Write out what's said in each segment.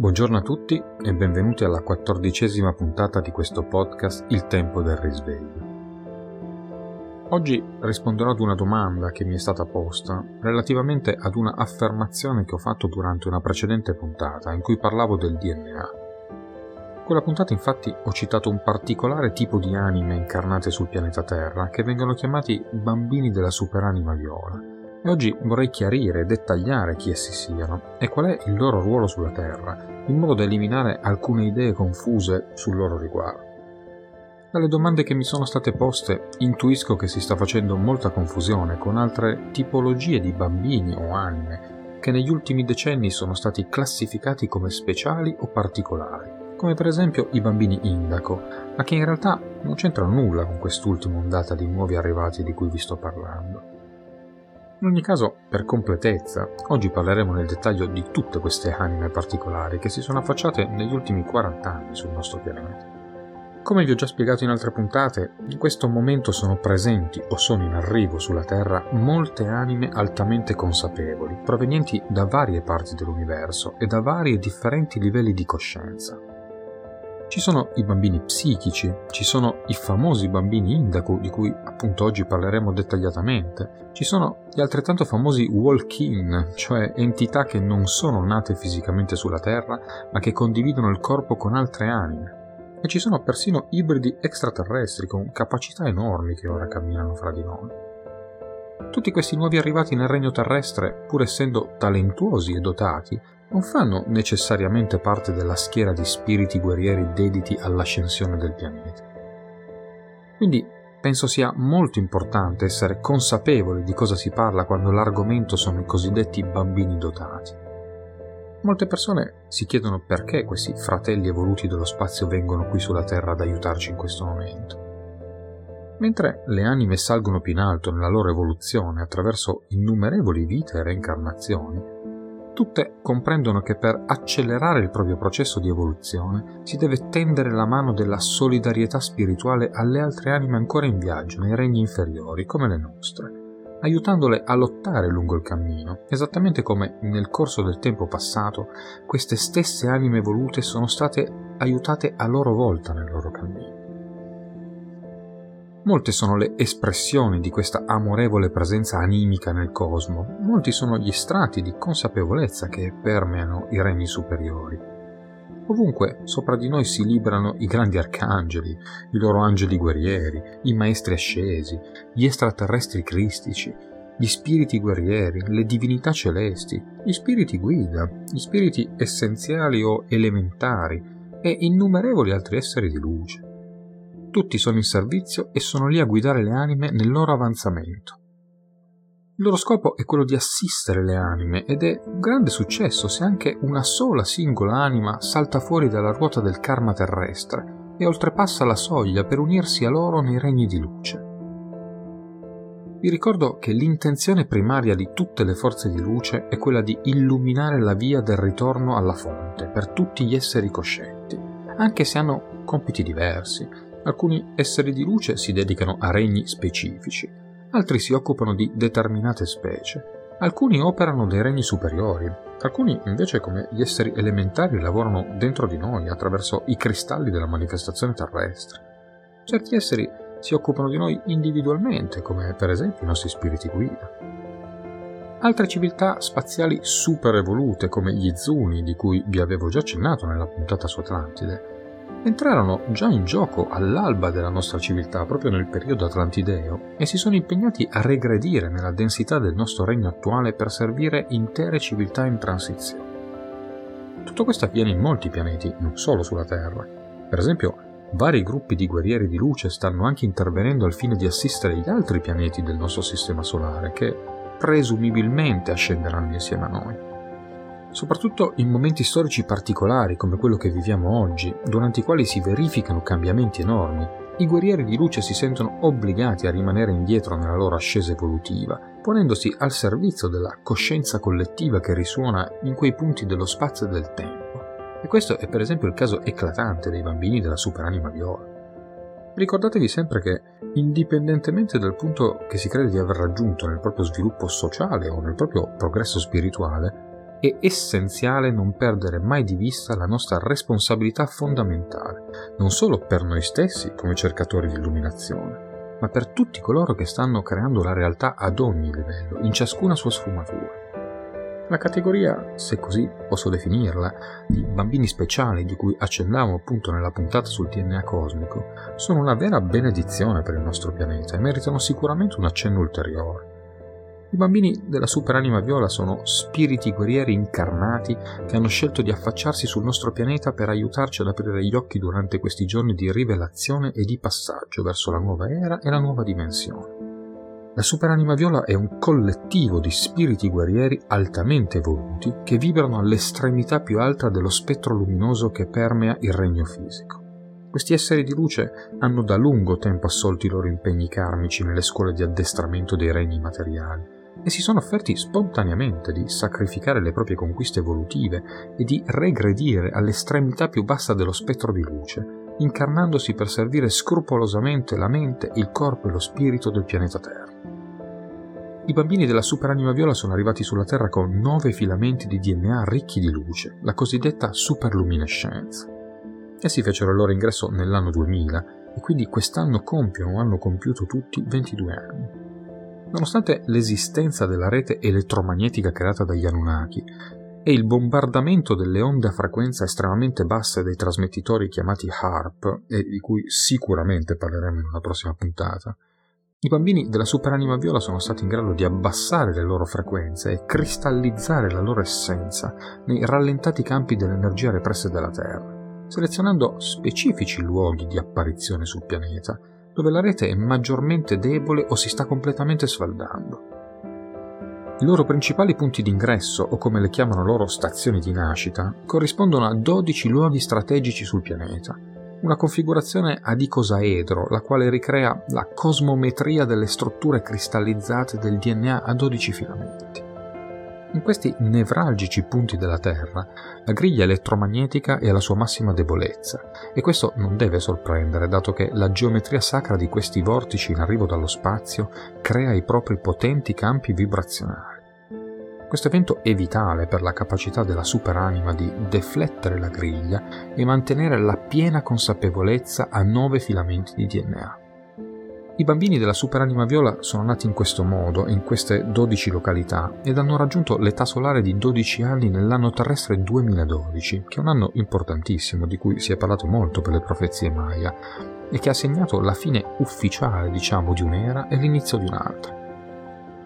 Buongiorno a tutti e benvenuti alla quattordicesima puntata di questo podcast Il tempo del risveglio. Oggi risponderò ad una domanda che mi è stata posta relativamente ad una affermazione che ho fatto durante una precedente puntata in cui parlavo del DNA. Quella puntata infatti ho citato un particolare tipo di anime incarnate sul pianeta Terra che vengono chiamati bambini della superanima viola e oggi vorrei chiarire e dettagliare chi essi siano e qual è il loro ruolo sulla Terra, in modo da eliminare alcune idee confuse sul loro riguardo. Dalle domande che mi sono state poste intuisco che si sta facendo molta confusione con altre tipologie di bambini o anime che negli ultimi decenni sono stati classificati come speciali o particolari, come per esempio i bambini indaco, ma che in realtà non c'entrano nulla con quest'ultima ondata di nuovi arrivati di cui vi sto parlando. In ogni caso, per completezza, oggi parleremo nel dettaglio di tutte queste anime particolari che si sono affacciate negli ultimi 40 anni sul nostro pianeta. Come vi ho già spiegato in altre puntate, in questo momento sono presenti o sono in arrivo sulla Terra molte anime altamente consapevoli, provenienti da varie parti dell'universo e da vari e differenti livelli di coscienza. Ci sono i bambini psichici, ci sono i famosi bambini indaku di cui appunto oggi parleremo dettagliatamente, ci sono gli altrettanto famosi walk-in, cioè entità che non sono nate fisicamente sulla Terra ma che condividono il corpo con altre anime, e ci sono persino ibridi extraterrestri con capacità enormi che ora camminano fra di noi. Tutti questi nuovi arrivati nel regno terrestre, pur essendo talentuosi e dotati, non fanno necessariamente parte della schiera di spiriti guerrieri dediti all'ascensione del pianeta. Quindi penso sia molto importante essere consapevoli di cosa si parla quando l'argomento sono i cosiddetti bambini dotati. Molte persone si chiedono perché questi fratelli evoluti dello spazio vengono qui sulla Terra ad aiutarci in questo momento. Mentre le anime salgono più in alto nella loro evoluzione attraverso innumerevoli vite e reincarnazioni, tutte comprendono che per accelerare il proprio processo di evoluzione si deve tendere la mano della solidarietà spirituale alle altre anime ancora in viaggio nei regni inferiori, come le nostre, aiutandole a lottare lungo il cammino, esattamente come nel corso del tempo passato queste stesse anime evolute sono state aiutate a loro volta nel loro cammino. Molte sono le espressioni di questa amorevole presenza animica nel cosmo, molti sono gli strati di consapevolezza che permeano i regni superiori. Ovunque sopra di noi si librano i grandi arcangeli, i loro angeli guerrieri, i maestri ascesi, gli extraterrestri cristici, gli spiriti guerrieri, le divinità celesti, gli spiriti guida, gli spiriti essenziali o elementari e innumerevoli altri esseri di luce. Tutti sono in servizio e sono lì a guidare le anime nel loro avanzamento. Il loro scopo è quello di assistere le anime ed è un grande successo se anche una sola singola anima salta fuori dalla ruota del karma terrestre e oltrepassa la soglia per unirsi a loro nei regni di luce. Vi ricordo che l'intenzione primaria di tutte le forze di luce è quella di illuminare la via del ritorno alla fonte per tutti gli esseri coscienti, anche se hanno compiti diversi, Alcuni esseri di luce si dedicano a regni specifici, altri si occupano di determinate specie, alcuni operano dei regni superiori, alcuni invece come gli esseri elementari lavorano dentro di noi attraverso i cristalli della manifestazione terrestre. Certi esseri si occupano di noi individualmente, come per esempio i nostri spiriti guida. Altre civiltà spaziali super evolute, come gli Zuni, di cui vi avevo già accennato nella puntata su Atlantide, entrarono già in gioco all'alba della nostra civiltà, proprio nel periodo atlantideo, e si sono impegnati a regredire nella densità del nostro regno attuale per servire intere civiltà in transizione. Tutto questo avviene in molti pianeti, non solo sulla Terra. Per esempio, vari gruppi di guerrieri di luce stanno anche intervenendo al fine di assistere gli altri pianeti del nostro sistema solare, che presumibilmente ascenderanno insieme a noi. Soprattutto in momenti storici particolari come quello che viviamo oggi, durante i quali si verificano cambiamenti enormi, i guerrieri di luce si sentono obbligati a rimanere indietro nella loro ascesa evolutiva, ponendosi al servizio della coscienza collettiva che risuona in quei punti dello spazio e del tempo. E questo è per esempio il caso eclatante dei bambini della superanima viola. Ricordatevi sempre che, indipendentemente dal punto che si crede di aver raggiunto nel proprio sviluppo sociale o nel proprio progresso spirituale, è essenziale non perdere mai di vista la nostra responsabilità fondamentale, non solo per noi stessi come cercatori di illuminazione, ma per tutti coloro che stanno creando la realtà ad ogni livello, in ciascuna sua sfumatura. La categoria, se così posso definirla, di bambini speciali di cui accennavo appunto nella puntata sul DNA cosmico, sono una vera benedizione per il nostro pianeta e meritano sicuramente un accenno ulteriore. I bambini della superanima viola sono spiriti guerrieri incarnati che hanno scelto di affacciarsi sul nostro pianeta per aiutarci ad aprire gli occhi durante questi giorni di rivelazione e di passaggio verso la nuova era e la nuova dimensione. La superanima viola è un collettivo di spiriti guerrieri altamente evoluti che vibrano all'estremità più alta dello spettro luminoso che permea il regno fisico. Questi esseri di luce hanno da lungo tempo assolto i loro impegni karmici nelle scuole di addestramento dei regni materiali e si sono offerti spontaneamente di sacrificare le proprie conquiste evolutive e di regredire all'estremità più bassa dello spettro di luce, incarnandosi per servire scrupolosamente la mente, il corpo e lo spirito del pianeta Terra. I bambini della superanima viola sono arrivati sulla Terra con nove filamenti di DNA ricchi di luce, la cosiddetta superluminescenza. Essi fecero il loro ingresso nell'anno 2000 e quindi quest'anno compiono o hanno compiuto tutti 22 anni. Nonostante l'esistenza della rete elettromagnetica creata dagli Anunnaki e il bombardamento delle onde a frequenza estremamente basse dei trasmettitori chiamati HARP, e di cui sicuramente parleremo in una prossima puntata, i bambini della superanima viola sono stati in grado di abbassare le loro frequenze e cristallizzare la loro essenza nei rallentati campi dell'energia represse della Terra, selezionando specifici luoghi di apparizione sul pianeta, dove la rete è maggiormente debole o si sta completamente sfaldando. I loro principali punti d'ingresso, o come le chiamano loro stazioni di nascita, corrispondono a 12 luoghi strategici sul pianeta, una configurazione ad icosaedro, la quale ricrea la cosmometria delle strutture cristallizzate del DNA a 12 filamenti. In questi nevralgici punti della Terra, la griglia elettromagnetica è alla sua massima debolezza, e questo non deve sorprendere, dato che la geometria sacra di questi vortici in arrivo dallo spazio crea i propri potenti campi vibrazionali. Questo evento è vitale per la capacità della superanima di deflettere la griglia e mantenere la piena consapevolezza a nove filamenti di DNA. I bambini della superanima viola sono nati in questo modo, in queste 12 località, ed hanno raggiunto l'età solare di 12 anni nell'anno terrestre 2012, che è un anno importantissimo di cui si è parlato molto per le profezie Maya, e che ha segnato la fine ufficiale, diciamo, di un'era e l'inizio di un'altra.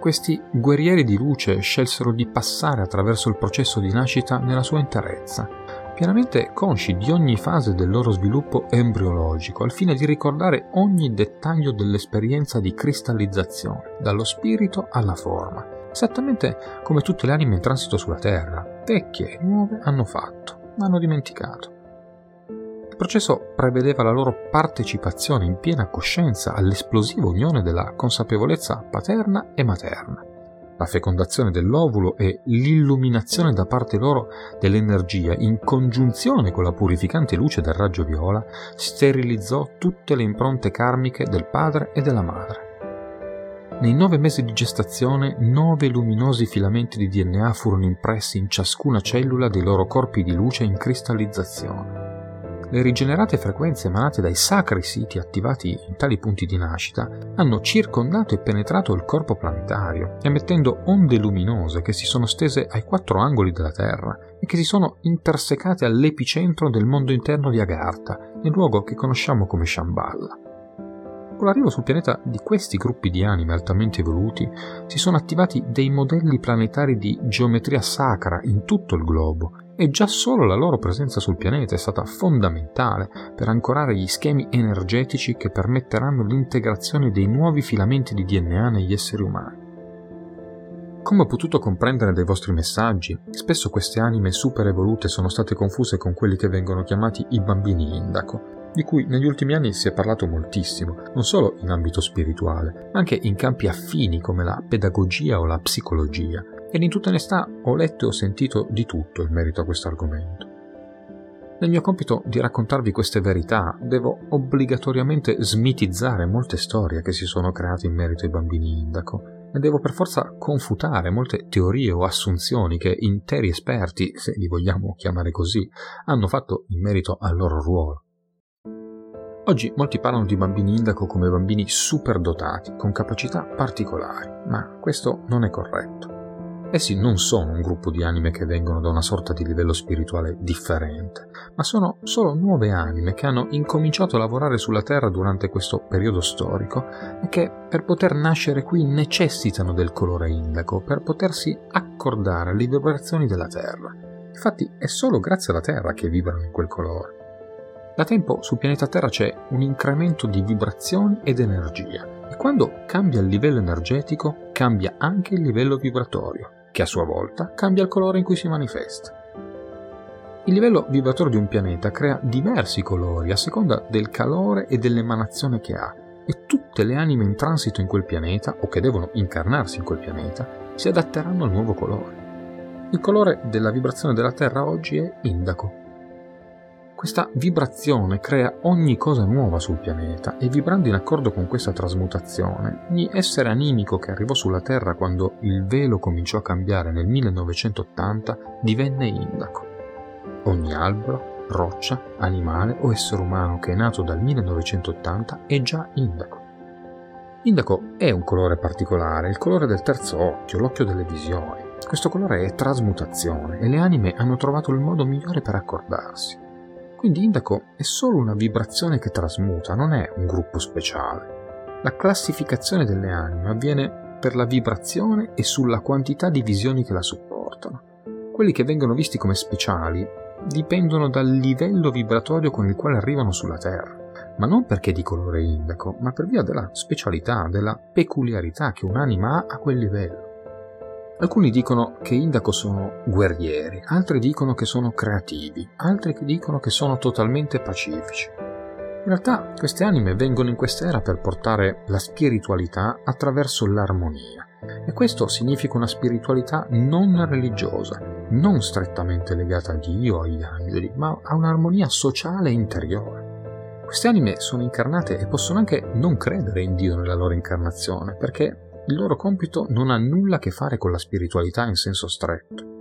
Questi guerrieri di luce scelsero di passare attraverso il processo di nascita nella sua interezza, pienamente consci di ogni fase del loro sviluppo embriologico, al fine di ricordare ogni dettaglio dell'esperienza di cristallizzazione, dallo spirito alla forma, esattamente come tutte le anime in transito sulla Terra, vecchie e nuove, hanno fatto, ma hanno dimenticato. Il processo prevedeva la loro partecipazione in piena coscienza all'esplosiva unione della consapevolezza paterna e materna, la fecondazione dell'ovulo e l'illuminazione da parte loro dell'energia in congiunzione con la purificante luce del raggio viola sterilizzò tutte le impronte karmiche del padre e della madre. Nei nove mesi di gestazione, nove luminosi filamenti di DNA furono impressi in ciascuna cellula dei loro corpi di luce in cristallizzazione. Le rigenerate frequenze emanate dai sacri siti attivati in tali punti di nascita hanno circondato e penetrato il corpo planetario, emettendo onde luminose che si sono stese ai quattro angoli della Terra e che si sono intersecate all'epicentro del mondo interno di Agartha, nel luogo che conosciamo come Shambhala. Con l'arrivo sul pianeta di questi gruppi di anime altamente evoluti si sono attivati dei modelli planetari di geometria sacra in tutto il globo e già solo la loro presenza sul pianeta è stata fondamentale per ancorare gli schemi energetici che permetteranno l'integrazione dei nuovi filamenti di DNA negli esseri umani. Come ho potuto comprendere dai vostri messaggi, spesso queste anime super evolute sono state confuse con quelli che vengono chiamati i bambini indaco, di cui negli ultimi anni si è parlato moltissimo, non solo in ambito spirituale, ma anche in campi affini come la pedagogia o la psicologia, ed in tutta onestà ho letto e ho sentito di tutto in merito a questo argomento. Nel mio compito di raccontarvi queste verità devo obbligatoriamente smitizzare molte storie che si sono create in merito ai bambini indaco, e devo per forza confutare molte teorie o assunzioni che interi esperti, se li vogliamo chiamare così, hanno fatto in merito al loro ruolo. Oggi molti parlano di bambini indaco come bambini superdotati, con capacità particolari, ma questo non è corretto. Essi non sono un gruppo di anime che vengono da una sorta di livello spirituale differente, ma sono solo nuove anime che hanno incominciato a lavorare sulla Terra durante questo periodo storico e che per poter nascere qui necessitano del colore indaco per potersi accordare alle vibrazioni della Terra. Infatti è solo grazie alla Terra che vibrano in quel colore. Da tempo sul pianeta Terra c'è un incremento di vibrazioni ed energia e quando cambia il livello energetico cambia anche il livello vibratorio che a sua volta cambia il colore in cui si manifesta. Il livello vibratorio di un pianeta crea diversi colori a seconda del calore e dell'emanazione che ha e tutte le anime in transito in quel pianeta o che devono incarnarsi in quel pianeta si adatteranno al nuovo colore. Il colore della vibrazione della Terra oggi è indaco, questa vibrazione crea ogni cosa nuova sul pianeta e vibrando in accordo con questa trasmutazione, ogni essere animico che arrivò sulla Terra quando il velo cominciò a cambiare nel 1980 divenne indaco. Ogni albero, roccia, animale o essere umano che è nato dal 1980 è già indaco. Indaco è un colore particolare, il colore del terzo occhio, l'occhio delle visioni. Questo colore è trasmutazione e le anime hanno trovato il modo migliore per accordarsi. Quindi Indaco è solo una vibrazione che trasmuta, non è un gruppo speciale. La classificazione delle anime avviene per la vibrazione e sulla quantità di visioni che la supportano. Quelli che vengono visti come speciali dipendono dal livello vibratorio con il quale arrivano sulla Terra, ma non perché di colore indaco, ma per via della specialità, della peculiarità che un'anima ha a quel livello. Alcuni dicono che Indaco sono guerrieri, altri dicono che sono creativi, altri dicono che sono totalmente pacifici. In realtà queste anime vengono in quest'era per portare la spiritualità attraverso l'armonia. E questo significa una spiritualità non religiosa, non strettamente legata a Dio o agli angeli, ma a un'armonia sociale interiore. Queste anime sono incarnate e possono anche non credere in Dio nella loro incarnazione, perché il loro compito non ha nulla a che fare con la spiritualità in senso stretto.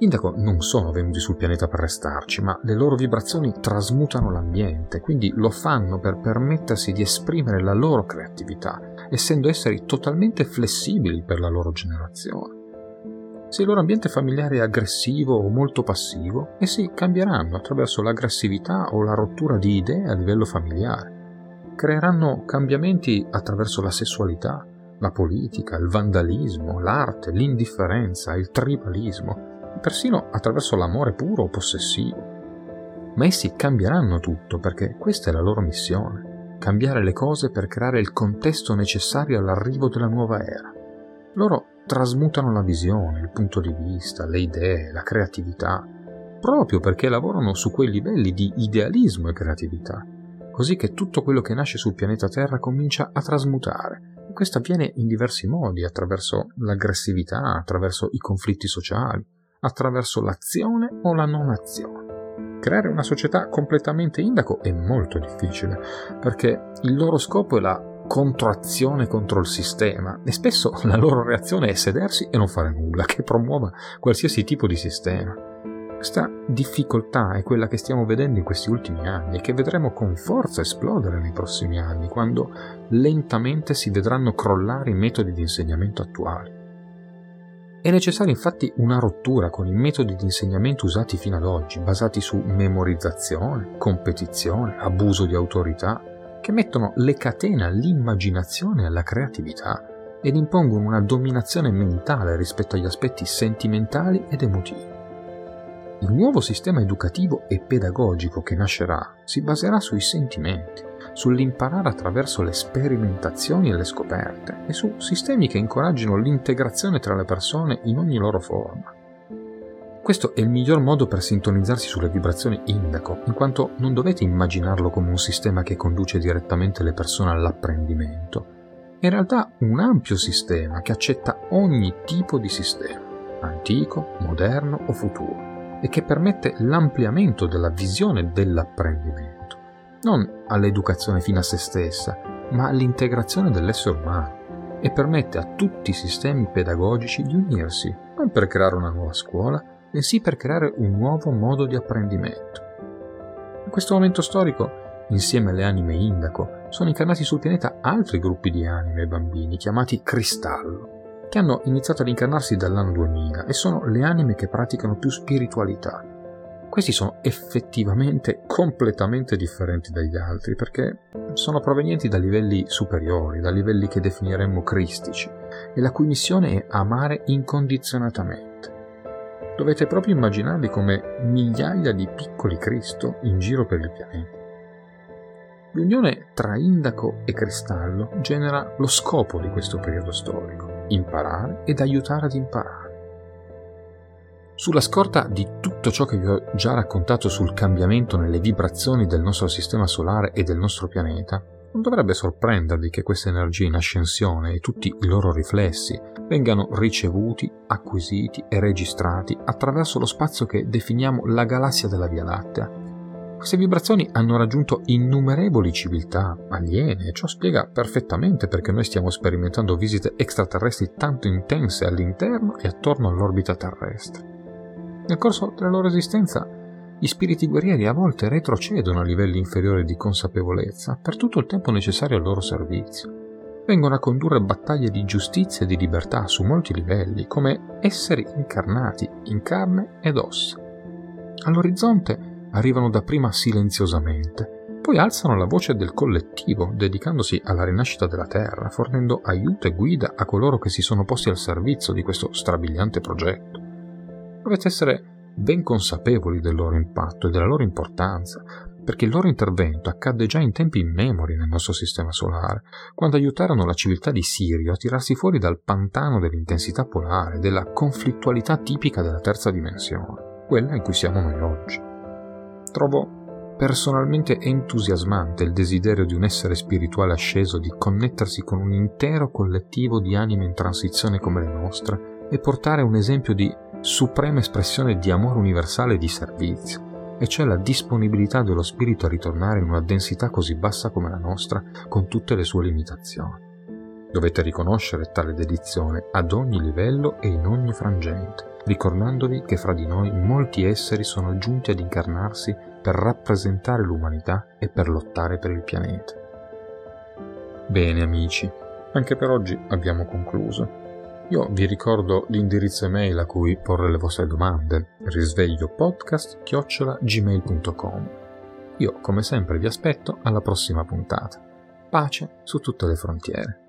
Indaco non sono venuti sul pianeta per restarci, ma le loro vibrazioni trasmutano l'ambiente, quindi lo fanno per permettersi di esprimere la loro creatività, essendo esseri totalmente flessibili per la loro generazione. Se il loro ambiente familiare è aggressivo o molto passivo, essi cambieranno attraverso l'aggressività o la rottura di idee a livello familiare. Creeranno cambiamenti attraverso la sessualità, la politica, il vandalismo, l'arte, l'indifferenza, il tribalismo, persino attraverso l'amore puro o possessivo. Ma essi cambieranno tutto perché questa è la loro missione, cambiare le cose per creare il contesto necessario all'arrivo della nuova era. Loro trasmutano la visione, il punto di vista, le idee, la creatività, proprio perché lavorano su quei livelli di idealismo e creatività, così che tutto quello che nasce sul pianeta Terra comincia a trasmutare questo avviene in diversi modi, attraverso l'aggressività, attraverso i conflitti sociali, attraverso l'azione o la non azione. Creare una società completamente indaco è molto difficile, perché il loro scopo è la controazione contro il sistema e spesso la loro reazione è sedersi e non fare nulla, che promuova qualsiasi tipo di sistema. Questa difficoltà è quella che stiamo vedendo in questi ultimi anni e che vedremo con forza esplodere nei prossimi anni, quando lentamente si vedranno crollare i metodi di insegnamento attuali. È necessaria infatti una rottura con i metodi di insegnamento usati fino ad oggi, basati su memorizzazione, competizione, abuso di autorità, che mettono le catene all'immaginazione e alla creatività ed impongono una dominazione mentale rispetto agli aspetti sentimentali ed emotivi. Il nuovo sistema educativo e pedagogico che nascerà si baserà sui sentimenti, sull'imparare attraverso le sperimentazioni e le scoperte e su sistemi che incoraggino l'integrazione tra le persone in ogni loro forma. Questo è il miglior modo per sintonizzarsi sulle vibrazioni indaco, in quanto non dovete immaginarlo come un sistema che conduce direttamente le persone all'apprendimento. È in realtà un ampio sistema che accetta ogni tipo di sistema, antico, moderno o futuro e che permette l'ampliamento della visione dell'apprendimento, non all'educazione fino a se stessa, ma all'integrazione dell'essere umano. e permette a tutti i sistemi pedagogici di unirsi, non per creare una nuova scuola, bensì per creare un nuovo modo di apprendimento. In questo momento storico, insieme alle anime indaco, sono incarnati sul pianeta altri gruppi di anime e bambini chiamati cristallo, che hanno iniziato ad incarnarsi dall'anno 2000 e sono le anime che praticano più spiritualità. Questi sono effettivamente completamente differenti dagli altri perché sono provenienti da livelli superiori, da livelli che definiremmo cristici, e la cui missione è amare incondizionatamente. Dovete proprio immaginarli come migliaia di piccoli Cristo in giro per il pianeta. L'unione tra indaco e cristallo genera lo scopo di questo periodo storico, imparare ed aiutare ad imparare. Sulla scorta di tutto ciò che vi ho già raccontato sul cambiamento nelle vibrazioni del nostro sistema solare e del nostro pianeta, non dovrebbe sorprendervi che queste energie in ascensione e tutti i loro riflessi vengano ricevuti, acquisiti e registrati attraverso lo spazio che definiamo la galassia della Via Lattea. Queste vibrazioni hanno raggiunto innumerevoli civiltà aliene e ciò spiega perfettamente perché noi stiamo sperimentando visite extraterrestri tanto intense all'interno e attorno all'orbita terrestre. Nel corso della loro esistenza gli spiriti guerrieri a volte retrocedono a livelli inferiori di consapevolezza per tutto il tempo necessario al loro servizio. Vengono a condurre battaglie di giustizia e di libertà su molti livelli, come esseri incarnati in carne ed ossa. All'orizzonte arrivano dapprima silenziosamente, poi alzano la voce del collettivo, dedicandosi alla rinascita della Terra, fornendo aiuto e guida a coloro che si sono posti al servizio di questo strabiliante progetto. Dovete essere ben consapevoli del loro impatto e della loro importanza, perché il loro intervento accadde già in tempi immemori nel nostro sistema solare, quando aiutarono la civiltà di Sirio a tirarsi fuori dal pantano dell'intensità polare, della conflittualità tipica della terza dimensione, quella in cui siamo noi oggi. Trovo personalmente entusiasmante il desiderio di un essere spirituale asceso di connettersi con un intero collettivo di anime in transizione come le nostre e portare un esempio di suprema espressione di amore universale e di servizio, e cioè la disponibilità dello spirito a ritornare in una densità così bassa come la nostra, con tutte le sue limitazioni. Dovete riconoscere tale dedizione ad ogni livello e in ogni frangente, ricordandovi che fra di noi molti esseri sono giunti ad incarnarsi per rappresentare l'umanità e per lottare per il pianeta. Bene amici, anche per oggi abbiamo concluso. Io vi ricordo l'indirizzo email a cui porre le vostre domande, risvegliopodcast-gmail.com. Io, come sempre, vi aspetto alla prossima puntata. Pace su tutte le frontiere.